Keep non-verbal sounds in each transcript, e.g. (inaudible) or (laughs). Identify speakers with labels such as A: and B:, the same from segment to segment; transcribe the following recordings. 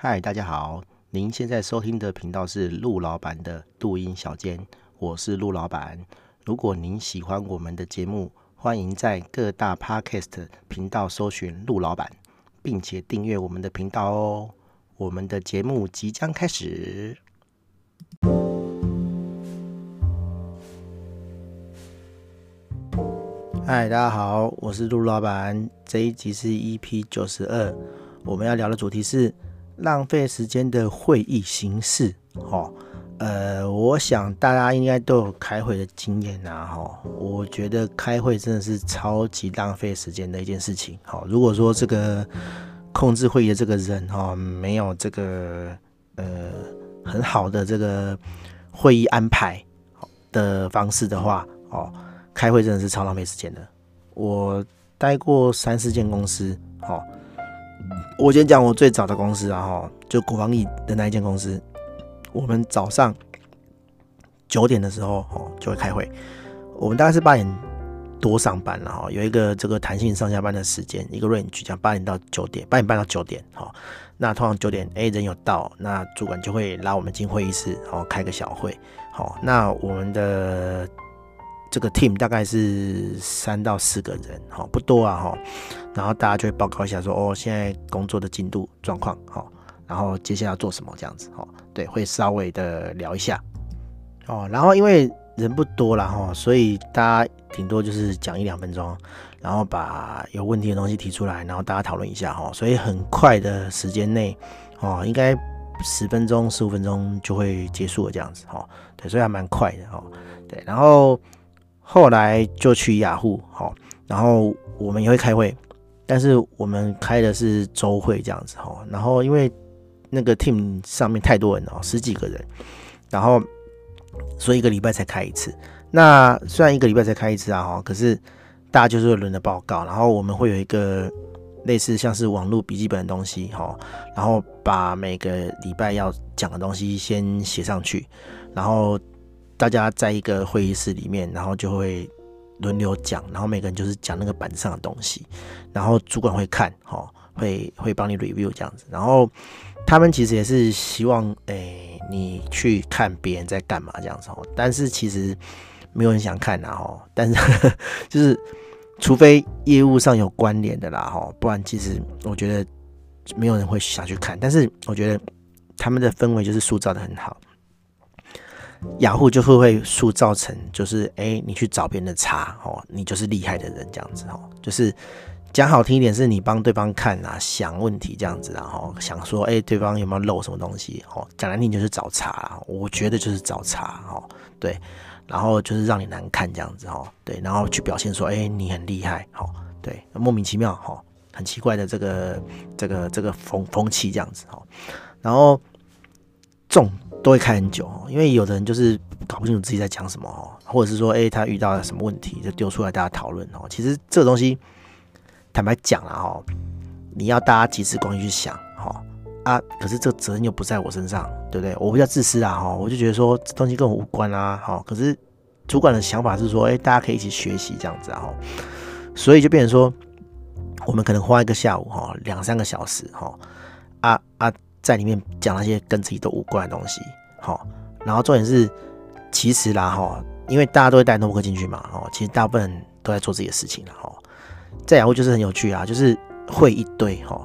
A: 嗨，大家好，您现在收听的频道是陆老板的录音小间，我是陆老板。如果您喜欢我们的节目，欢迎在各大 Podcast 频道搜寻陆老板，并且订阅我们的频道哦。我们的节目即将开始。嗨，大家好，我是陆老板。这一集是 EP 九十二，我们要聊的主题是。浪费时间的会议形式，哈，呃，我想大家应该都有开会的经验呐，哈，我觉得开会真的是超级浪费时间的一件事情，好，如果说这个控制会议的这个人哈，没有这个呃很好的这个会议安排的方式的话，哦，开会真的是超浪费时间的。我待过三四间公司，哈。我先讲我最早的公司啊，哈，就国防役的那一间公司，我们早上九点的时候，哦，就会开会。我们大概是八点多上班了，哈，有一个这个弹性上下班的时间，一个 range，讲八点到九点，八点半到九点，哈。那通常九点，哎，人有到，那主管就会拉我们进会议室，然后开个小会，好，那我们的。这个 team 大概是三到四个人，哈，不多啊，哈。然后大家就会报告一下说，哦，现在工作的进度状况，哈。然后接下来要做什么这样子，哈。对，会稍微的聊一下，哦。然后因为人不多了，哈，所以大家顶多就是讲一两分钟，然后把有问题的东西提出来，然后大家讨论一下，哈。所以很快的时间内，哦，应该十分钟、十五分钟就会结束了这样子，哈。对，所以还蛮快的，哈。对，然后。后来就去雅虎，好，然后我们也会开会，但是我们开的是周会这样子，哈，然后因为那个 team 上面太多人了，十几个人，然后所以一个礼拜才开一次。那虽然一个礼拜才开一次啊，哈，可是大家就是轮着报告，然后我们会有一个类似像是网络笔记本的东西，哈，然后把每个礼拜要讲的东西先写上去，然后。大家在一个会议室里面，然后就会轮流讲，然后每个人就是讲那个板上的东西，然后主管会看，哈，会会帮你 review 这样子，然后他们其实也是希望，诶、你去看别人在干嘛这样子，但是其实没有人想看呐，哈，但是就是除非业务上有关联的啦，哈，不然其实我觉得没有人会想去看，但是我觉得他们的氛围就是塑造的很好。雅虎就会会塑造成就是哎、你去找别人的茬哦，你就是厉害的人这样子哦，就是讲好听一点是你帮对方看啊，想问题这样子，然后想说哎、对方有没有漏什么东西哦，讲难听就是找茬，啊我觉得就是找茬哦，对，然后就是让你难看这样子哦，对，然后去表现说哎、你很厉害哦，对，莫名其妙哦，很奇怪的这个这个这个风风气这样子哦，然后重。都会开很久，因为有的人就是搞不清楚自己在讲什么哦，或者是说，诶，他遇到了什么问题，就丢出来大家讨论哦。其实这个东西，坦白讲了哈，你要大家集思广益去想哈啊，可是这个责任又不在我身上，对不对？我比较自私啊哈，我就觉得说这东西跟我无关啊哈。可是主管的想法是说，诶，大家可以一起学习这样子啊，所以就变成说，我们可能花一个下午哈，两三个小时哈，啊啊。在里面讲那些跟自己都无关的东西，好，然后重点是，其实啦哈，因为大家都会带 notebook 进去嘛，哦，其实大部分都在做自己的事情了哈。这然后就是很有趣啊，就是会一堆哈，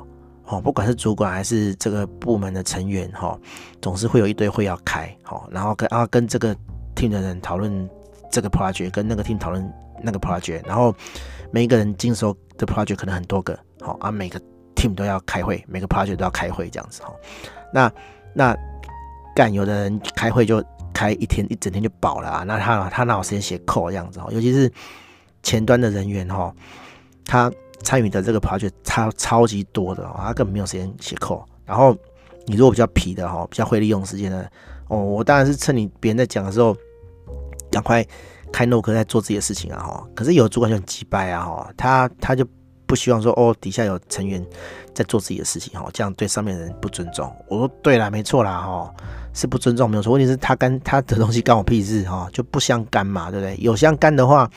A: 哦，不管是主管还是这个部门的成员哈，总是会有一堆会要开，好，然后跟啊跟这个 team 的人讨论这个 project，跟那个 team 讨论那个 project，然后每一个人经手的 project 可能很多个，好，啊每个。Team 都要开会，每个 project 都要开会，这样子哈。那那干有的人开会就开一天一整天就饱了啊。那他他哪有时间写 code 这样子哈？尤其是前端的人员哈，他参与的这个 project 超超级多的，他根本没有时间写 code。然后你如果比较皮的哈，比较会利用时间的哦，我当然是趁你别人在讲的时候，赶快开 note 在做自己的事情啊哈。可是有的主管就很机掰啊哈，他他就。不希望说哦，底下有成员在做自己的事情哈，这样对上面的人不尊重。我说对啦，没错啦哈，是不尊重没有错。问题是他干他的东西干我屁事哈，就不相干嘛，对不对？有相干的话，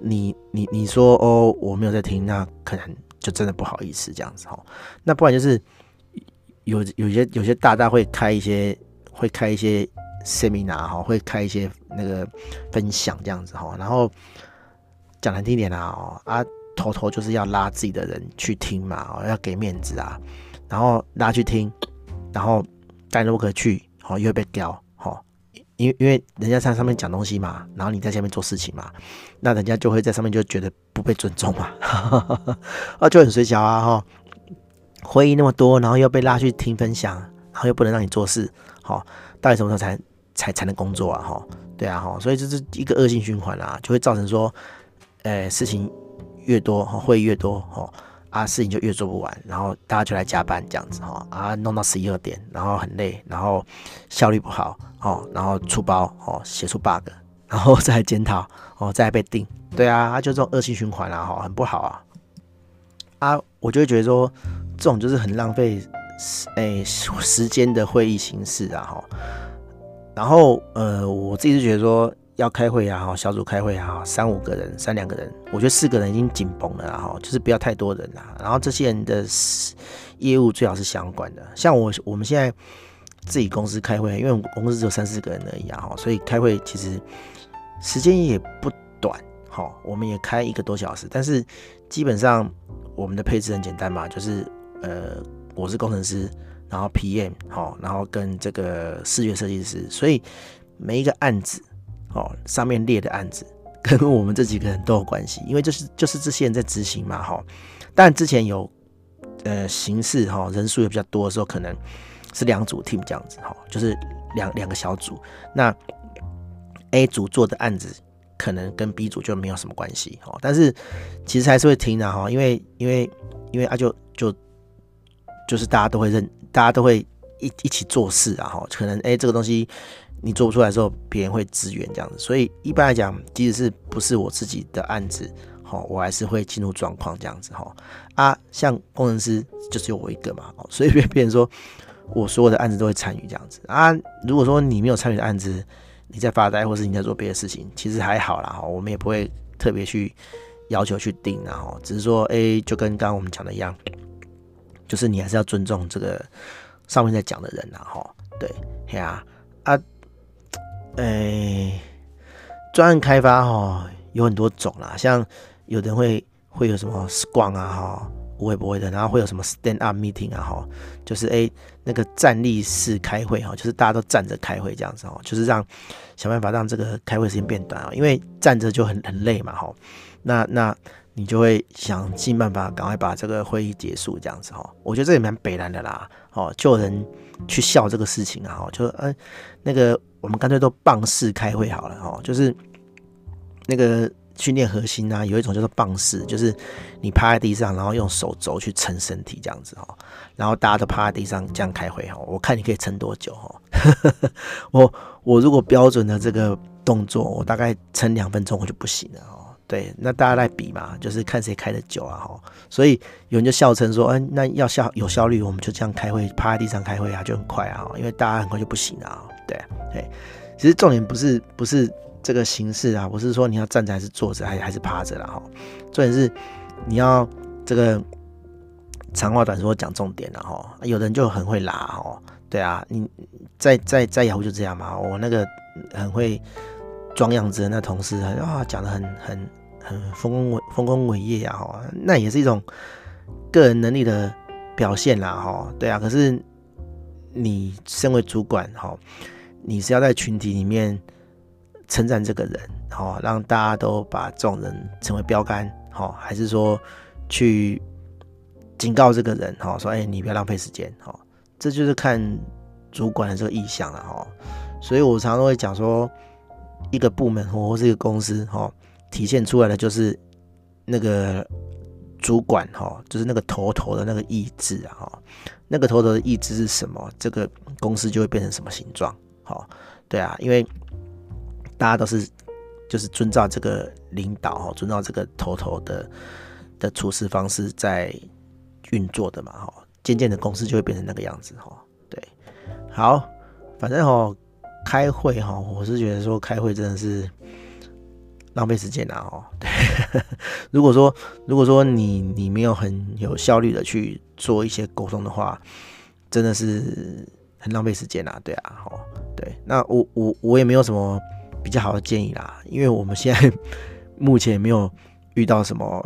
A: 你你你说哦，我没有在听，那可能就真的不好意思这样子哈。那不然就是有有些有些大大会开一些会开一些 seminar 哈，会开一些那个分享这样子哈，然后讲难听点啦哦啊，偷偷就是要拉自己的人去听嘛，哦要给面子啊，然后拉去听，然后带路客去，哦又会被刁。因为因为人家在上面讲东西嘛，然后你在下面做事情嘛，那人家就会在上面就觉得不被尊重嘛，(laughs) 啊就很水小啊哈，会议那么多，然后又被拉去听分享，然后又不能让你做事，好，到底什么时候才才才能工作啊哈？对啊哈，所以这是一个恶性循环啊，就会造成说，呃事情越多，会议越多，哈。啊，事情就越做不完，然后大家就来加班这样子哈，啊，弄到十一二点，然后很累，然后效率不好哦，然后出包哦，写出 bug，然后再检讨哦，再被定，对啊，啊就这种恶性循环啊，哈，很不好啊。啊，我就会觉得说，这种就是很浪费时诶时间的会议形式啊，哈。然后呃，我自己是觉得说。要开会啊，哈，小组开会啊，三五个人，三两个人，我觉得四个人已经紧绷了，哈，就是不要太多人啦。然后这些人的业务最好是相关的，像我我们现在自己公司开会，因为我们公司只有三四个人而已啊，所以开会其实时间也不短，哈，我们也开一个多小时，但是基本上我们的配置很简单嘛，就是呃，我是工程师，然后 PM，好，然后跟这个视觉设计师，所以每一个案子。哦，上面列的案子跟我们这几个人都有关系，因为就是就是这些人在执行嘛，哈。但之前有呃形式哈，人数也比较多的时候，可能是两组 team 这样子哈，就是两两个小组。那 A 组做的案子可能跟 B 组就没有什么关系哈，但是其实还是会听的哈，因为因为因为啊就就就是大家都会认，大家都会一一起做事啊哈，可能哎、这个东西。你做不出来的时候，别人会支援这样子，所以一般来讲，即使是不是我自己的案子，好，我还是会进入状况这样子哈。啊，像工程师就只有我一个嘛，哦所以别别人说我所有的案子都会参与这样子啊。如果说你没有参与的案子，你在发呆或是你在做别的事情，其实还好啦哈，我们也不会特别去要求去定然后，只是说哎、就跟刚刚我们讲的一样，就是你还是要尊重这个上面在讲的人然后。对，嘿啊啊。哎、专案开发哈有很多种啦，像有的人会会有什么 Scrum 啊哈，不会不会的，然后会有什么 Stand Up Meeting 啊哈，就是哎、那个站立式开会哈，就是大家都站着开会这样子哦，就是让想办法让这个开会时间变短啊，因为站着就很很累嘛哈，那那你就会想尽办法赶快把这个会议结束这样子哈，我觉得这也蛮北烂的啦，哦，就有人去笑这个事情啊，就嗯、那个。我们干脆都棒式开会好了哈，就是那个训练核心啊，有一种叫做棒式，就是你趴在地上，然后用手肘去撑身体这样子哈，然后大家都趴在地上这样开会哈，我看你可以撑多久哈。(laughs) 我我如果标准的这个动作，我大概撑两分钟我就不行了哈。对，那大家来比嘛，就是看谁开得久啊哈。所以有人就笑称说，嗯，那要效有效率，我们就这样开会，趴在地上开会啊，就很快啊，因为大家很快就不行了。对，对，其实重点不是不是这个形式啊，不是说你要站着还是坐着，还还是趴着了哈。重点是你要这个长话短说讲重点了哈。有的人就很会拉哈，对啊，你在在在雅虎就这样嘛。我那个很会装样子的那同事啊，讲得很很很丰功伟丰功伟业呀哈，那也是一种个人能力的表现啦哈。对啊，可是你身为主管哈。你是要在群体里面称赞这个人，好，让大家都把这种人成为标杆，好，还是说去警告这个人，好，说，哎，你不要浪费时间，好，这就是看主管的这个意向了，哈。所以我常常会讲说，一个部门或是一个公司，哈，体现出来的就是那个主管，哈，就是那个头头的那个意志啊，哈，那个头头的意志是什么，这个公司就会变成什么形状。好，对啊，因为大家都是就是遵照这个领导哈，遵照这个头头的的处事方式在运作的嘛哈，渐渐的公司就会变成那个样子哈。对，好，反正哈开会哈，我是觉得说开会真的是浪费时间啊哦。对，(laughs) 如果说如果说你你没有很有效率的去做一些沟通的话。真的是很浪费时间啊，对啊，吼，对，那我我我也没有什么比较好的建议啦，因为我们现在 (laughs) 目前没有遇到什么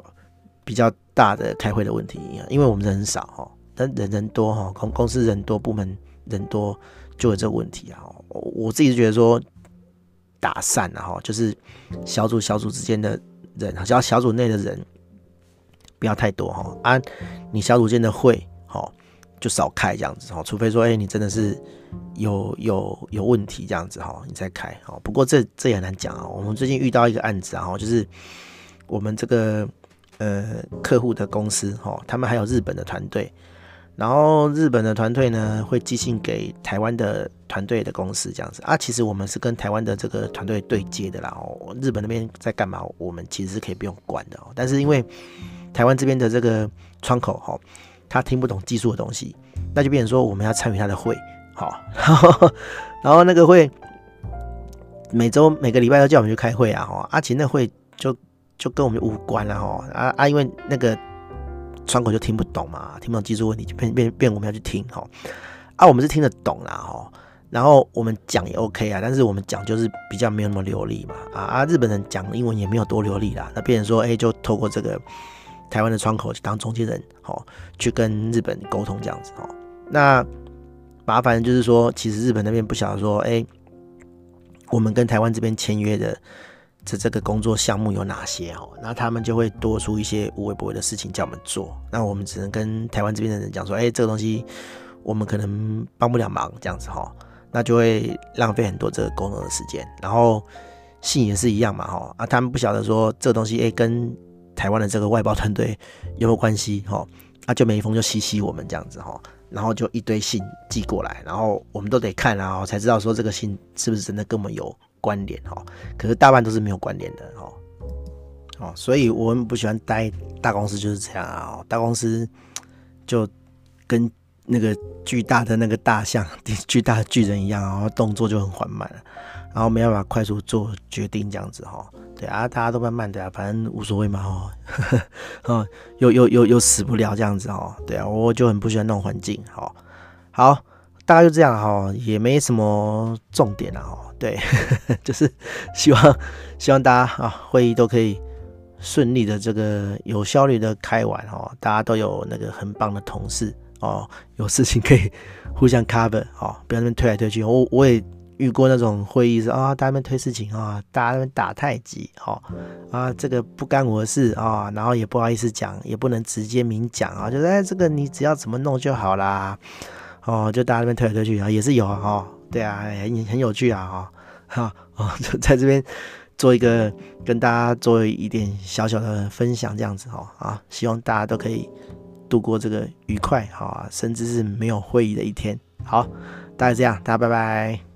A: 比较大的开会的问题，因为我们人少哈，但人人多哈，公公司人多，部门人多，就有这个问题啊。我自己是觉得说打散了哈，就是小组小组之间的人，只要小组内的人不要太多哈，啊，你小组间的会哈。就少开这样子哈，除非说，哎、你真的是有有有问题这样子哈，你再开哈。不过这这也很难讲啊。我们最近遇到一个案子啊，就是我们这个呃客户的公司哈，他们还有日本的团队，然后日本的团队呢会寄信给台湾的团队的公司这样子啊。其实我们是跟台湾的这个团队对接的啦。哦，日本那边在干嘛，我们其实是可以不用管的。但是因为台湾这边的这个窗口哈。他听不懂技术的东西，那就变成说我们要参与他的会，好，(laughs) 然后那个会每周每个礼拜都叫我们去开会啊，哈，阿琴那会就就跟我们无关了，哈，啊啊，因为那个窗口就听不懂嘛，听不懂技术问题，就变变变我们要去听，哈，啊，我们是听得懂啦，哈，然后我们讲也 OK 啊，但是我们讲就是比较没有那么流利嘛，啊啊，日本人讲英文也没有多流利啦，那变成说，哎、就透过这个。台湾的窗口去当中间人，好，去跟日本沟通这样子，哦，那麻烦就是说，其实日本那边不晓得说，哎、我们跟台湾这边签约的这这个工作项目有哪些，哦，那他们就会多出一些无微不微的事情叫我们做，那我们只能跟台湾这边的人讲说，哎、这个东西我们可能帮不了忙，这样子，哈，那就会浪费很多这个沟通的时间，然后信也是一样嘛，哈，啊，他们不晓得说这东西，哎、跟台湾的这个外包团队有没有关系？哈，啊，就每一封就嘻嘻我们这样子哈，然后就一堆信寄过来，然后我们都得看，然后才知道说这个信是不是真的跟我们有关联哈。可是大半都是没有关联的哈。哦，所以我们不喜欢待大公司就是这样啊。大公司就跟那个巨大的那个大象、(laughs) 巨大的巨人一样，然后动作就很缓慢，然后没办法快速做决定这样子哈。对啊，大家都慢慢的啊，反正无所谓嘛哦，(laughs) 哦，又又又又死不了这样子哦，对啊，我就很不喜欢那种环境，好，好，大概就这样哈，也没什么重点了哦，对，(laughs) 就是希望希望大家啊会议都可以顺利的这个有效率的开完哦，大家都有那个很棒的同事哦，有事情可以互相 cover 哦，不要那边推来推去，我我也。遇过那种会议是啊，大家在推事情啊，大家在打太极，哈啊，这个不干我的事啊，然后也不好意思讲，也不能直接明讲啊，就是哎，这个你只要怎么弄就好啦，哦，就大家那边推来推去啊，也是有啊，对啊，很很有趣啊，哈，哦，(laughs) 就在这边做一个跟大家做一点小小的分享，这样子哈，啊，希望大家都可以度过这个愉快哈，甚至是没有会议的一天，好，大概这样，大家拜拜。